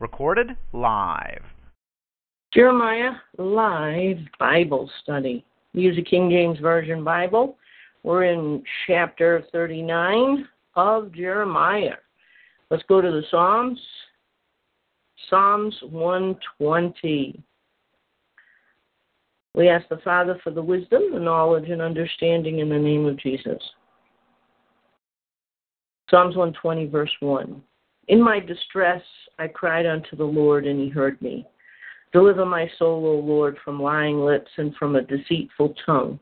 Recorded live. Jeremiah Live Bible Study. Use a King James Version Bible. We're in chapter 39 of Jeremiah. Let's go to the Psalms. Psalms 120. We ask the Father for the wisdom, the knowledge, and understanding in the name of Jesus. Psalms 120, verse 1. In my distress, I cried unto the Lord, and he heard me. Deliver my soul, O Lord, from lying lips and from a deceitful tongue.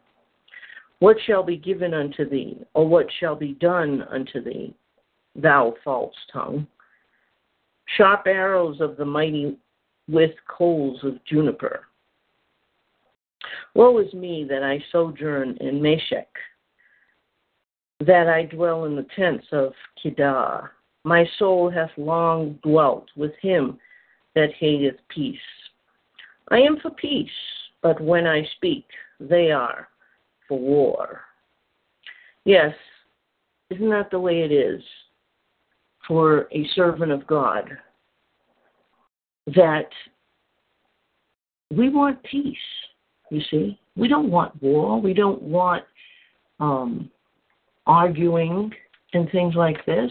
What shall be given unto thee, or what shall be done unto thee, thou false tongue? Sharp arrows of the mighty with coals of juniper. Woe is me that I sojourn in Meshech, that I dwell in the tents of Kedar. My soul hath long dwelt with him that hateth peace. I am for peace, but when I speak, they are for war. Yes, isn't that the way it is for a servant of God? That we want peace, you see. We don't want war. We don't want um, arguing and things like this.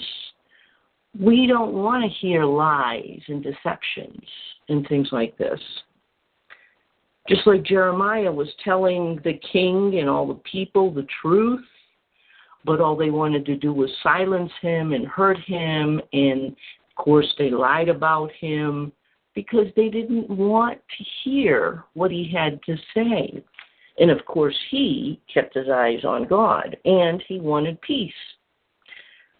We don't want to hear lies and deceptions and things like this. Just like Jeremiah was telling the king and all the people the truth, but all they wanted to do was silence him and hurt him. And of course, they lied about him because they didn't want to hear what he had to say. And of course, he kept his eyes on God and he wanted peace.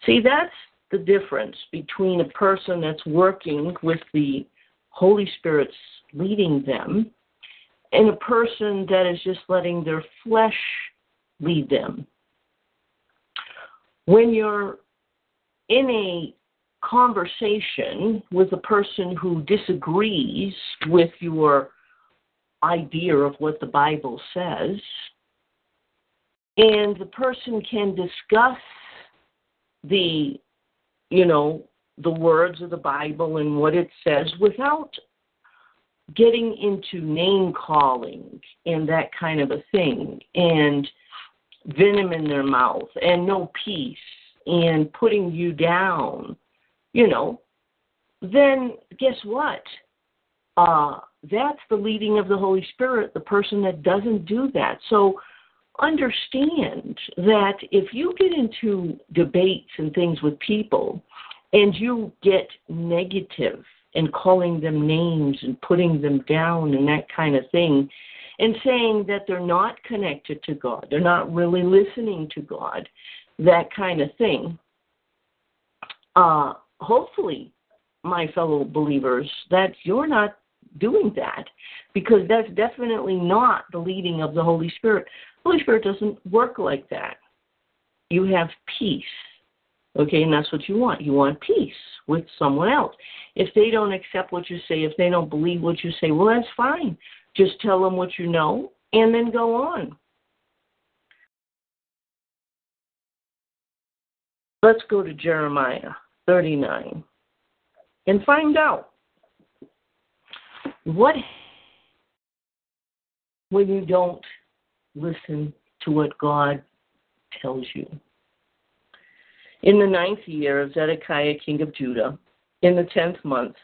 See, that's the difference between a person that's working with the Holy Spirit's leading them and a person that is just letting their flesh lead them. When you're in a conversation with a person who disagrees with your idea of what the Bible says, and the person can discuss the, you know, the words of the Bible and what it says without getting into name calling and that kind of a thing and venom in their mouth and no peace and putting you down, you know, then guess what? Uh, that's the leading of the Holy Spirit, the person that doesn't do that. So understand that if you get into debates and things with people and you get negative and calling them names and putting them down and that kind of thing, and saying that they're not connected to God, they're not really listening to God, that kind of thing. Uh, hopefully, my fellow believers, that you're not doing that because that's definitely not the leading of the Holy Spirit. Holy Spirit doesn't work like that. You have peace Okay, and that's what you want. You want peace with someone else. If they don't accept what you say, if they don't believe what you say, well, that's fine. Just tell them what you know and then go on. Let's go to Jeremiah 39 and find out what when you don't listen to what God tells you. In the ninth year of Zedekiah king of Judah, in the tenth month,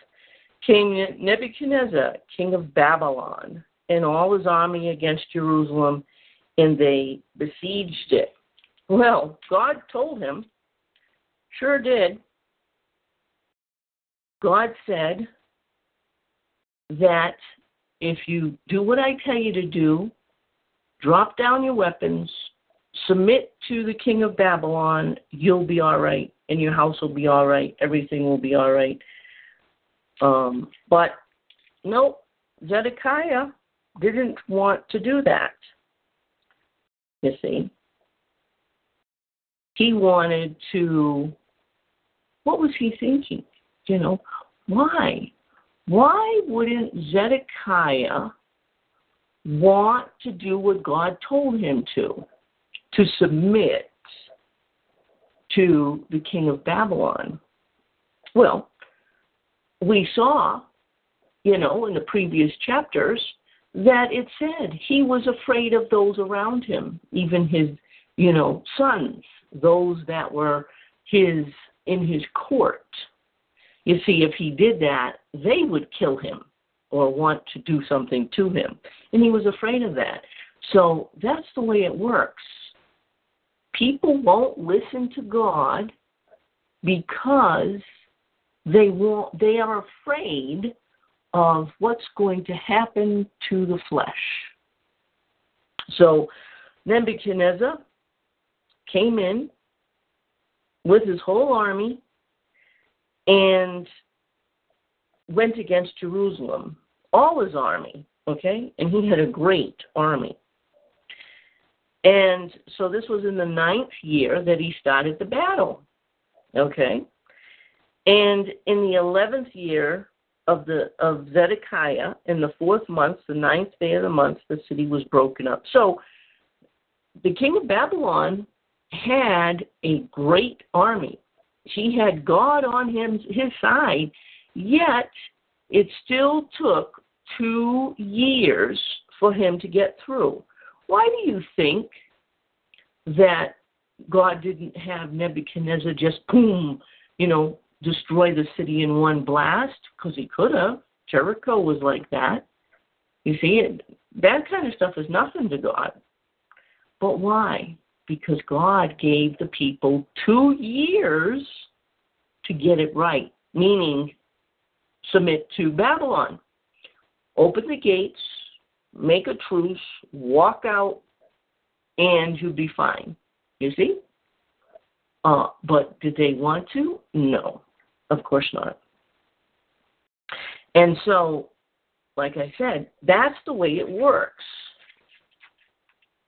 came Nebuchadnezzar king of Babylon and all his army against Jerusalem, and they besieged it. Well, God told him, sure did. God said that if you do what I tell you to do, drop down your weapons, submit to the king of Babylon, you'll be all right, and your house will be all right, everything will be all right. Um, but no, Zedekiah didn't want to do that. You see, he wanted to. What was he thinking? You know, why? Why wouldn't Zedekiah want to do what God told him to? To submit to the king of Babylon? Well, we saw, you know, in the previous chapters that it said he was afraid of those around him, even his, you know, sons, those that were his in his court. You see, if he did that, they would kill him or want to do something to him. And he was afraid of that. So that's the way it works. People won't listen to God because they won't they are afraid of what's going to happen to the flesh. So Nebuchadnezzar came in with his whole army and went against Jerusalem, all his army, okay? And he had a great army. And so this was in the ninth year that he started the battle, okay? And in the eleventh year of the of Zedekiah, in the fourth month, the ninth day of the month, the city was broken up. So the king of Babylon had a great army. He had God on him his side, yet it still took two years for him to get through. Why do you think that God didn't have Nebuchadnezzar just boom, you know, destroy the city in one blast? Because he could have. Jericho was like that. You see, it, that kind of stuff is nothing to God. But why? because God gave the people two years to get it right, meaning submit to Babylon. Open the gates, make a truce, walk out, and you'll be fine. You see? Uh, but did they want to? No, of course not. And so, like I said, that's the way it works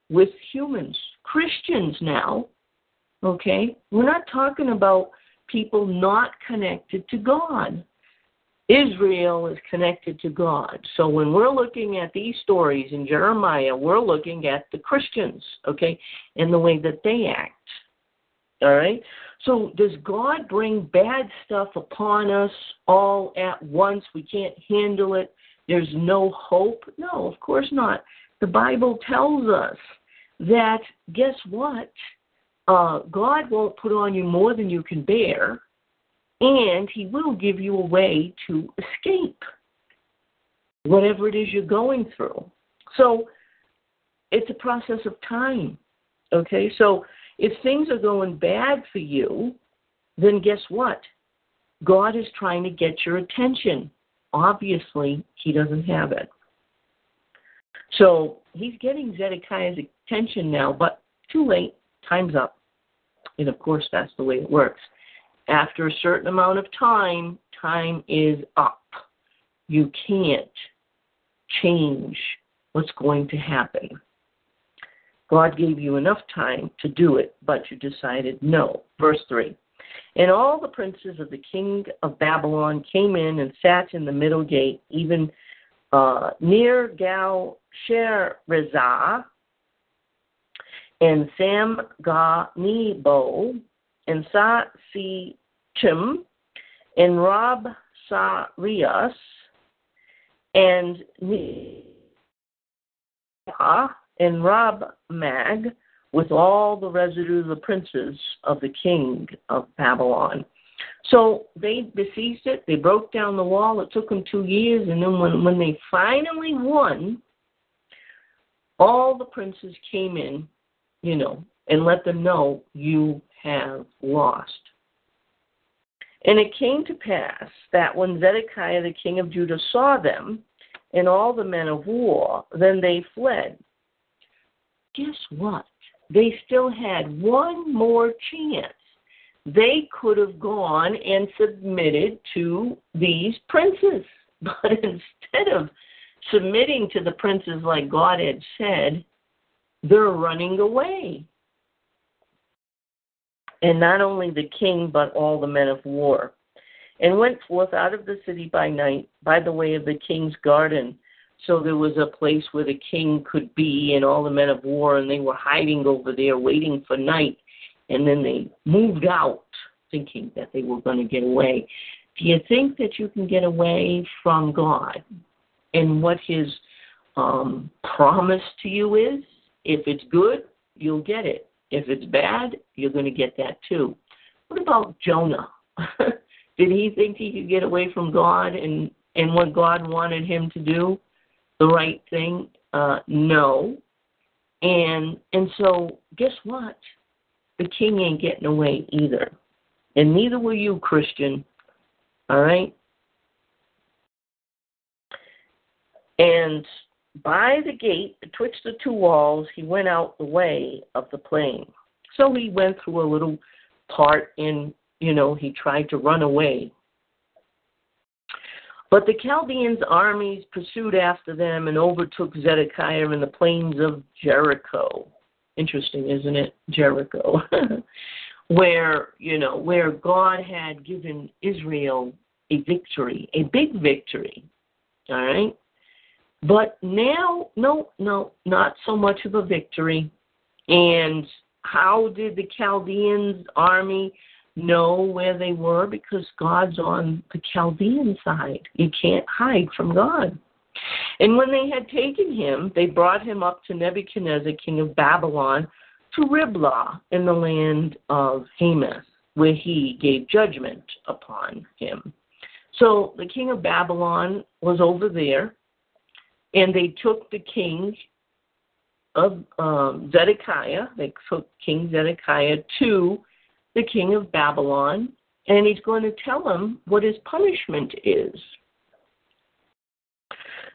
with humans. Christians now, okay? We're not talking about people not connected to God. Israel is connected to God. So when we're looking at these stories in Jeremiah, we're looking at the Christians, okay, and the way that they act. All right? So does God bring bad stuff upon us all at once? We can't handle it. There's no hope? No, of course not. The Bible tells us that guess what? Uh, God won't put on you more than you can bear, and He will give you a way to escape whatever it is you're going through. So it's a process of time. Okay? So if things are going bad for you, then guess what? God is trying to get your attention. Obviously, He doesn't have it. So he's getting Zedekiah's attention now, but too late. Time's up. And of course, that's the way it works. After a certain amount of time, time is up. You can't change what's going to happen. God gave you enough time to do it, but you decided no. Verse 3 And all the princes of the king of Babylon came in and sat in the middle gate, even uh, near Gal Sherazah and Sam Ga Nebo and Sa Si Chim and Rob Sa Sarias and and Rob Mag with all the residue of the princes of the king of Babylon. So they besieged it. They broke down the wall. It took them two years, and then when when they finally won, all the princes came in, you know, and let them know you have lost. And it came to pass that when Zedekiah the king of Judah saw them and all the men of war, then they fled. Guess what? they still had one more chance. They could have gone and submitted to these princes. But instead of submitting to the princes like God had said, they're running away. And not only the king, but all the men of war. And went forth out of the city by night by the way of the king's garden so there was a place where the king could be and all the men of war, and they were hiding over there waiting for night. And then they moved out thinking that they were going to get away. Do you think that you can get away from God and what His um, promise to you is? If it's good, you'll get it. If it's bad, you're going to get that too. What about Jonah? Did he think he could get away from God and, and what God wanted him to do? the right thing? Uh, no. And and so guess what? The king ain't getting away either. And neither will you, Christian. All right? And by the gate betwixt the two walls he went out the way of the plain. So he went through a little part and you know, he tried to run away but the Chaldeans' armies pursued after them and overtook Zedekiah in the plains of Jericho. Interesting, isn't it? Jericho. where, you know, where God had given Israel a victory, a big victory. All right? But now, no, no, not so much of a victory. And how did the Chaldeans' army know where they were because God's on the Chaldean side. You can't hide from God. And when they had taken him, they brought him up to Nebuchadnezzar, king of Babylon, to Riblah in the land of Hamath, where he gave judgment upon him. So the king of Babylon was over there, and they took the king of um, Zedekiah, they took King Zedekiah to the king of Babylon, and he's going to tell him what his punishment is.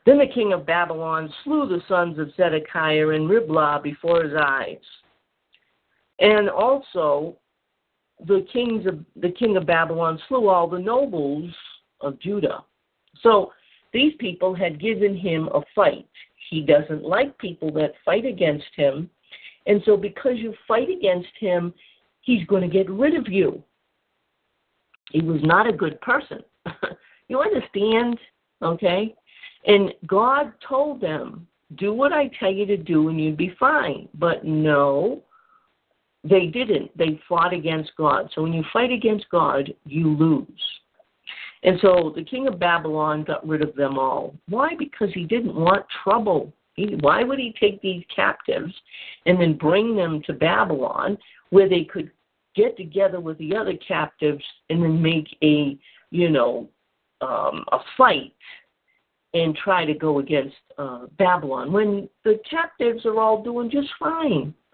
Then the king of Babylon slew the sons of Zedekiah in Riblah before his eyes. And also the kings of the king of Babylon slew all the nobles of Judah. So these people had given him a fight. He doesn't like people that fight against him. And so because you fight against him, he's going to get rid of you. He was not a good person. you understand? Okay? And God told them, do what I tell you to do and you'd be fine. But no, they didn't. They fought against God. So when you fight against God, you lose. And so the king of Babylon got rid of them all. Why? Because he didn't want trouble. He, why would he take these captives and then bring them to Babylon where they could get together with the other captives and then make a, you know, um, a fight and try to go against uh, Babylon when the captives are all doing just fine.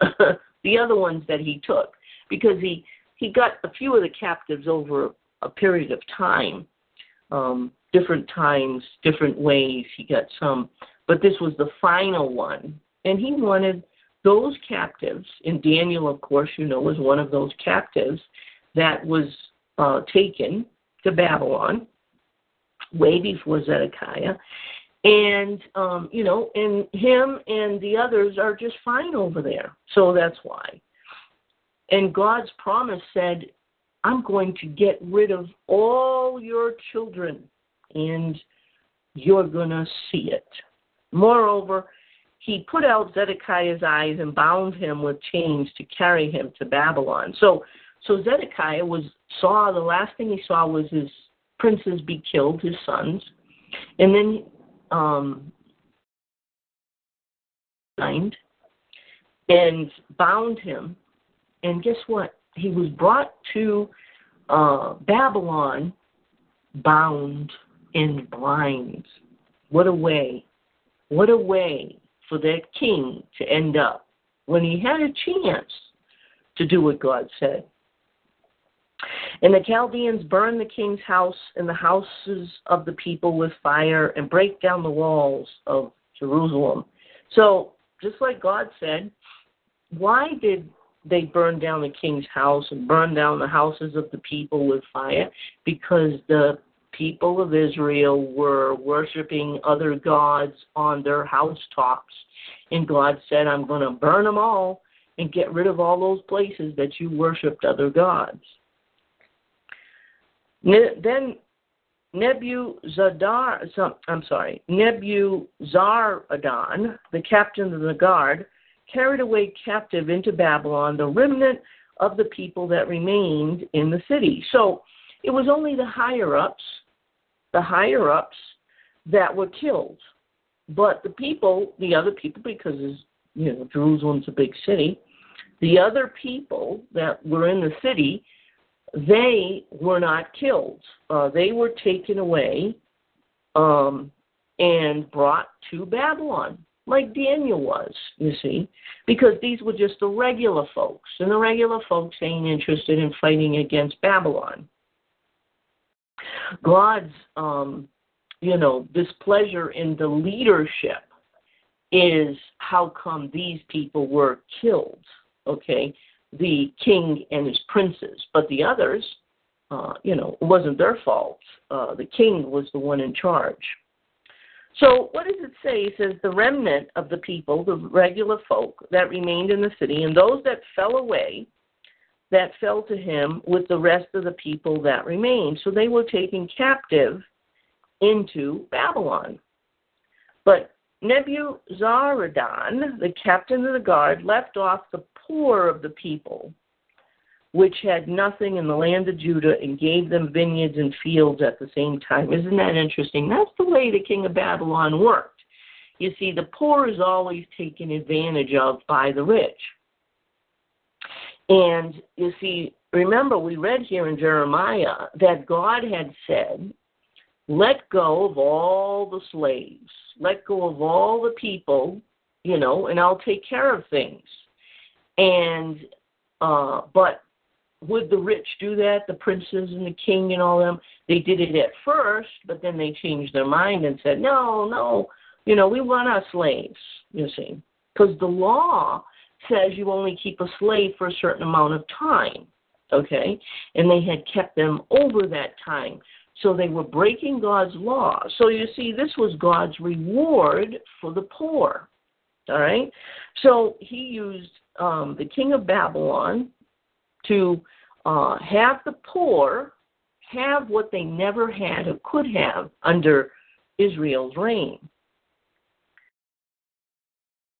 the other ones that he took, because he he got a few of the captives over a period of time, um, different times, different ways. He got some, but this was the final one, and he wanted those captives, and Daniel, of course, you know, was one of those captives that was uh, taken to Babylon way before Zedekiah. And, um, you know, and him and the others are just fine over there. So that's why. And God's promise said, I'm going to get rid of all your children, and you're going to see it. Moreover, he put out Zedekiah's eyes and bound him with chains to carry him to Babylon. So so Zedekiah was saw the last thing he saw was his princes be killed, his sons, and then um and bound him. And guess what? He was brought to uh, Babylon bound and blind. What a way! What a way for that king to end up when he had a chance to do what God said. And the Chaldeans burned the king's house and the houses of the people with fire and break down the walls of Jerusalem. So, just like God said, why did they burned down the king's house and burned down the houses of the people with fire? Because the people of Israel were worshiping other gods on their housetops. And God said, I'm going to burn them all and get rid of all those places that you worshiped other gods. Then Nebuzaradan, I'm sorry, Nebuzaradan, the captain of the guard, carried away captive into Babylon the remnant of the people that remained in the city. So it was only the higher ups, the higher ups that were killed. But the people, the other people, because you know Jerusalem's a big city, the other people that were in the city, they were not killed. Uh, they were taken away um, and brought to Babylon like Daniel was, you see, because these were just the regular folks, and the regular folks ain't interested in fighting against Babylon. God's, um, you know, displeasure in the leadership is how come these people were killed, okay? The king and his princes, but the others, uh, you know, it wasn't their fault. Uh, the king was the one in charge. So, what does it say? It says, The remnant of the people, the regular folk that remained in the city, and those that fell away, that fell to him with the rest of the people that remained. So, they were taken captive into Babylon. But Nebuzaradan, the captain of the guard, left off the poor of the people which had nothing in the land of Judah and gave them vineyards and fields at the same time. Isn't that interesting? That's the way the king of Babylon worked. You see, the poor is always taken advantage of by the rich. And you see, remember, we read here in Jeremiah that God had said, let go of all the slaves, let go of all the people, you know, and I'll take care of things. And, uh, but would the rich do that? The princes and the king and all them? They did it at first, but then they changed their mind and said, no, no, you know, we want our slaves, you see. Because the law says you only keep a slave for a certain amount of time, okay? And they had kept them over that time. So they were breaking God's law. So you see, this was God's reward for the poor, all right? So he used um, the king of Babylon to uh, have the poor have what they never had or could have under Israel's reign.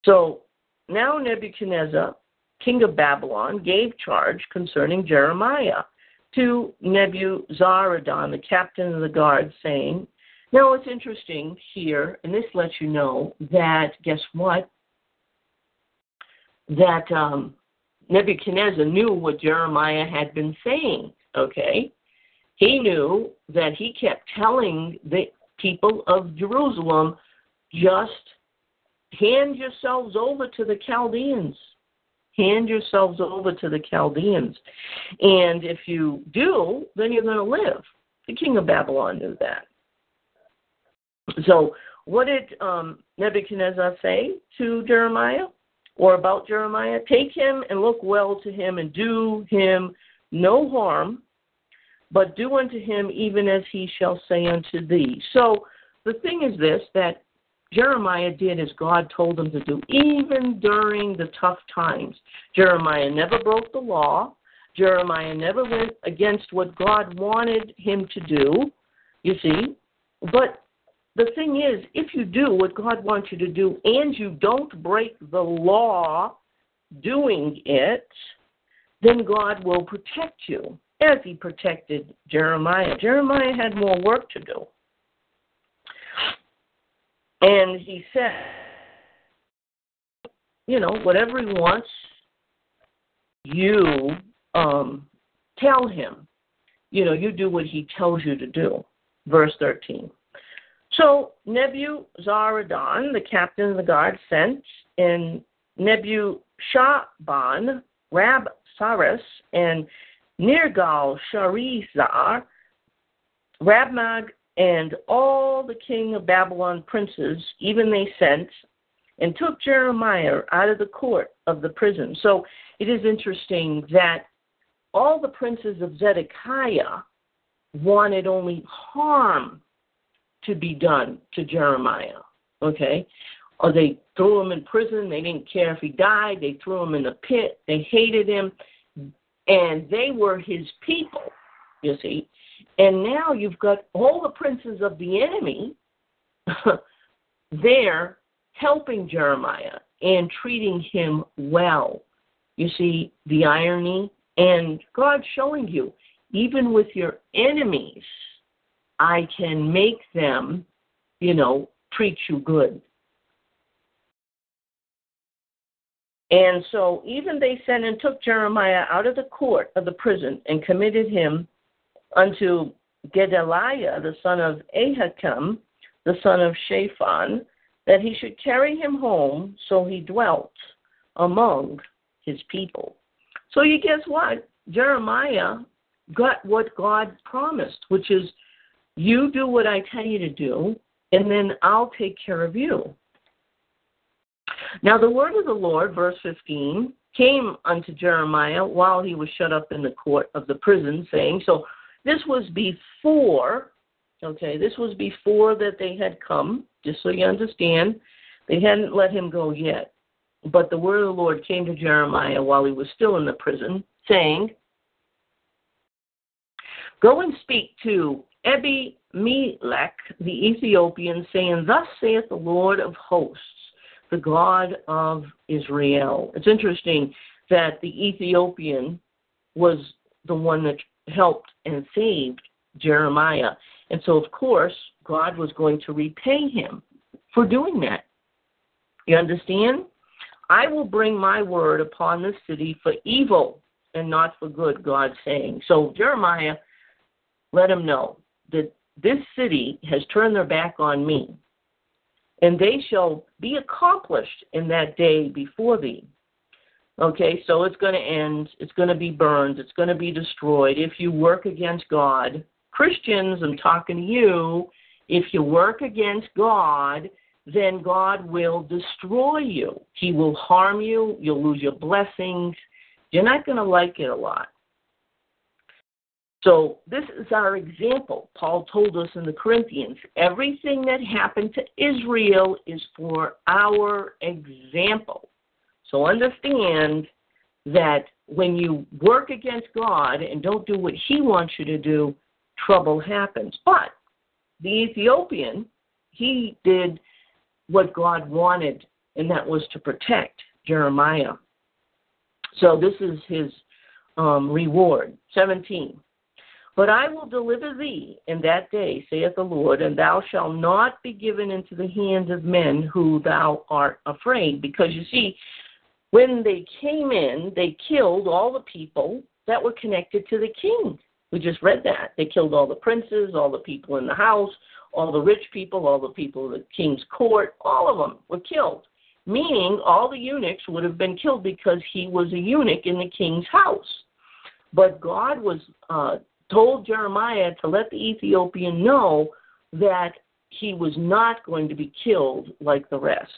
So now Nebuchadnezzar, king of Babylon, gave charge concerning Jeremiah to Nebuzaradan, the captain of the guard, saying, Now it's interesting here, and this lets you know that, guess what? That um, Nebuchadnezzar knew what Jeremiah had been saying, okay? He knew that he kept telling the people of Jerusalem, just hand yourselves over to the Chaldeans. Hand yourselves over to the Chaldeans. And if you do, then you're going to live. The king of Babylon knew that. So, what did um, Nebuchadnezzar say to Jeremiah? Or about Jeremiah, take him and look well to him and do him no harm, but do unto him even as he shall say unto thee. So the thing is this that Jeremiah did as God told him to do, even during the tough times. Jeremiah never broke the law. Jeremiah never went against what God wanted him to do, you see. But the thing is, if you do what God wants you to do and you don't break the law doing it, then God will protect you as he protected Jeremiah. Jeremiah had more work to do. And he said, you know, whatever he wants, you um, tell him. You know, you do what he tells you to do. Verse 13. So Nebuzaradan, the captain of the guard, sent in Nebushasban, Rab Saras, and Nirgal Sharizar, Rabmag, and all the king of Babylon princes, even they sent and took Jeremiah out of the court of the prison. So it is interesting that all the princes of Zedekiah wanted only harm to be done to Jeremiah. Okay? Or they threw him in prison. They didn't care if he died. They threw him in a pit. They hated him. And they were his people, you see. And now you've got all the princes of the enemy there helping Jeremiah and treating him well. You see the irony? And God showing you, even with your enemies, I can make them, you know, treat you good. And so even they sent and took Jeremiah out of the court of the prison and committed him unto Gedaliah, the son of Ahikam, the son of Shaphan, that he should carry him home, so he dwelt among his people. So you guess what? Jeremiah got what God promised, which is you do what I tell you to do, and then I'll take care of you. Now the word of the Lord, verse 15, came unto Jeremiah while he was shut up in the court of the prison, saying, So this was before, okay, this was before that they had come, just so you understand. They hadn't let him go yet. But the word of the Lord came to Jeremiah while he was still in the prison, saying, Go and speak to Ebedmelech the Ethiopian, saying, Thus saith the Lord of hosts, the God of Israel. It's interesting that the Ethiopian was the one that helped and saved Jeremiah. And so, of course, God was going to repay him for doing that. You understand? I will bring my word upon this city for evil and not for good, God saying. So Jeremiah let him know that this city has turned their back on me, and they shall be accomplished in that day before thee. Okay, so it's going to end, it's going to be burned, it's going to be destroyed. If you work against God, Christians, I'm talking to you, if you work against God, then God will destroy you. He will harm you, you'll lose your blessings. You're not going to like it a lot. So, this is our example. Paul told us in the Corinthians everything that happened to Israel is for our example. So, understand that when you work against God and don't do what He wants you to do, trouble happens. But the Ethiopian, he did what God wanted, and that was to protect Jeremiah. So, this is his um, reward. 17. But I will deliver thee in that day, saith the Lord, and thou shalt not be given into the hands of men who thou art afraid. Because you see, when they came in, they killed all the people that were connected to the king. We just read that. They killed all the princes, all the people in the house, all the rich people, all the people of the king's court, all of them were killed. Meaning all the eunuchs would have been killed because he was a eunuch in the king's house. But God was uh, told Jeremiah to let the Ethiopian know that he was not going to be killed like the rest.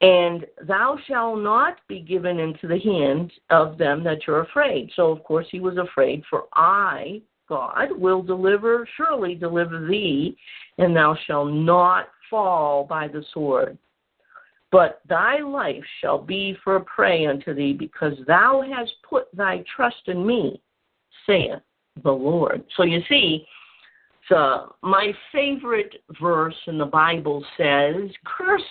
And thou shalt not be given into the hand of them that you're afraid. So, of course, he was afraid, for I, God, will deliver, surely deliver thee, and thou shalt not fall by the sword. But thy life shall be for a prey unto thee, because thou hast put thy trust in me saith the Lord. So you see, so my favorite verse in the Bible says, Cursed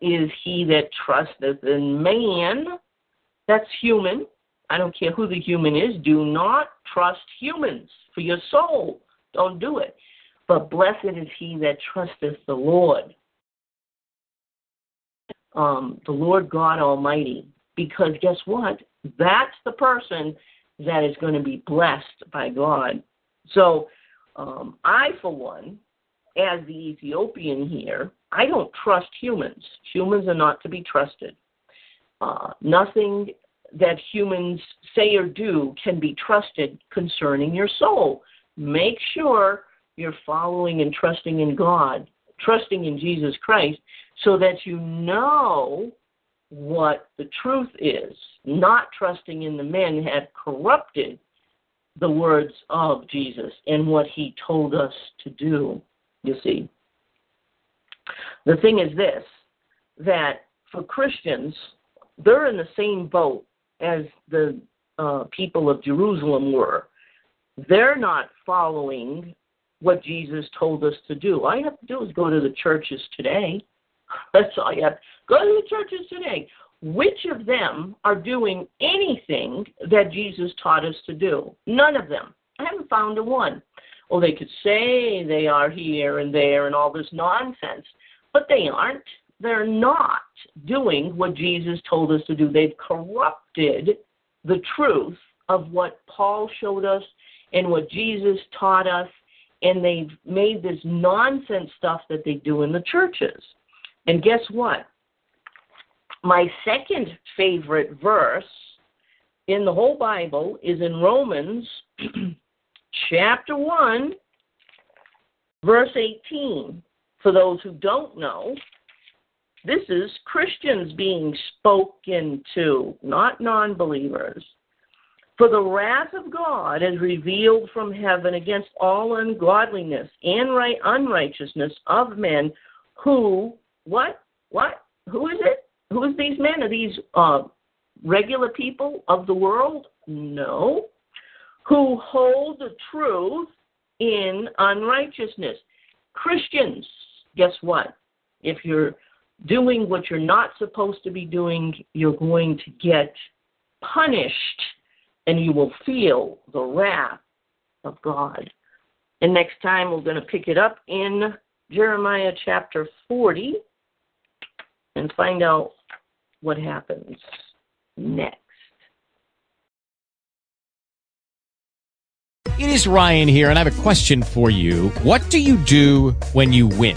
is he that trusteth in man. That's human. I don't care who the human is. Do not trust humans for your soul. Don't do it. But blessed is he that trusteth the Lord, um, the Lord God Almighty. Because guess what? That's the person that is going to be blessed by God. So, um, I, for one, as the Ethiopian here, I don't trust humans. Humans are not to be trusted. Uh, nothing that humans say or do can be trusted concerning your soul. Make sure you're following and trusting in God. trusting in Jesus Christ so that you know what the truth is. Not trusting in the men had corrupted the words of Jesus and what he told us to do, you see. The thing is this that for Christians, they're in the same boat as the uh, people of Jerusalem were. They're not following what Jesus told us to do. All you have to do is go to the churches today. That's all you have. Go to the churches today. Which of them are doing anything that Jesus taught us to do? None of them. I haven't found a one. Well, they could say they are here and there and all this nonsense, but they aren't. They're not doing what Jesus told us to do. They've corrupted the truth of what Paul showed us and what Jesus taught us, and they've made this nonsense stuff that they do in the churches. And guess what? My second favorite verse in the whole Bible is in Romans chapter 1, verse 18. For those who don't know, this is Christians being spoken to, not non believers. For the wrath of God is revealed from heaven against all ungodliness and right unrighteousness of men who what? What? Who is it? Who is these men? Are these uh, regular people of the world? No. Who hold the truth in unrighteousness. Christians, guess what? If you're doing what you're not supposed to be doing, you're going to get punished and you will feel the wrath of God. And next time we're going to pick it up in Jeremiah chapter 40 and find out what happens next. It is Ryan here, and I have a question for you. What do you do when you win?